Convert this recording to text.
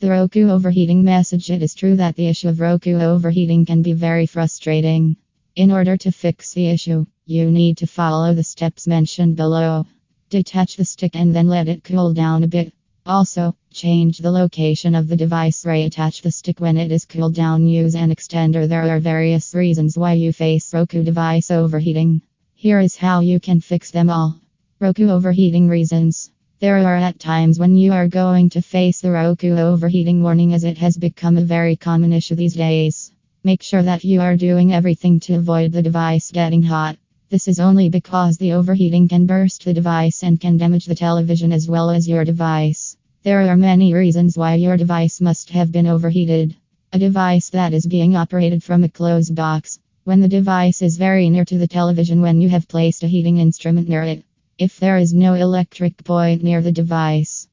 The Roku overheating message It is true that the issue of Roku overheating can be very frustrating. In order to fix the issue, you need to follow the steps mentioned below. Detach the stick and then let it cool down a bit. Also, change the location of the device. Reattach the stick when it is cooled down. Use an extender. There are various reasons why you face Roku device overheating. Here is how you can fix them all. Roku overheating reasons. There are at times when you are going to face the Roku overheating warning as it has become a very common issue these days. Make sure that you are doing everything to avoid the device getting hot. This is only because the overheating can burst the device and can damage the television as well as your device. There are many reasons why your device must have been overheated. A device that is being operated from a closed box. When the device is very near to the television, when you have placed a heating instrument near it. If there is no electric point near the device,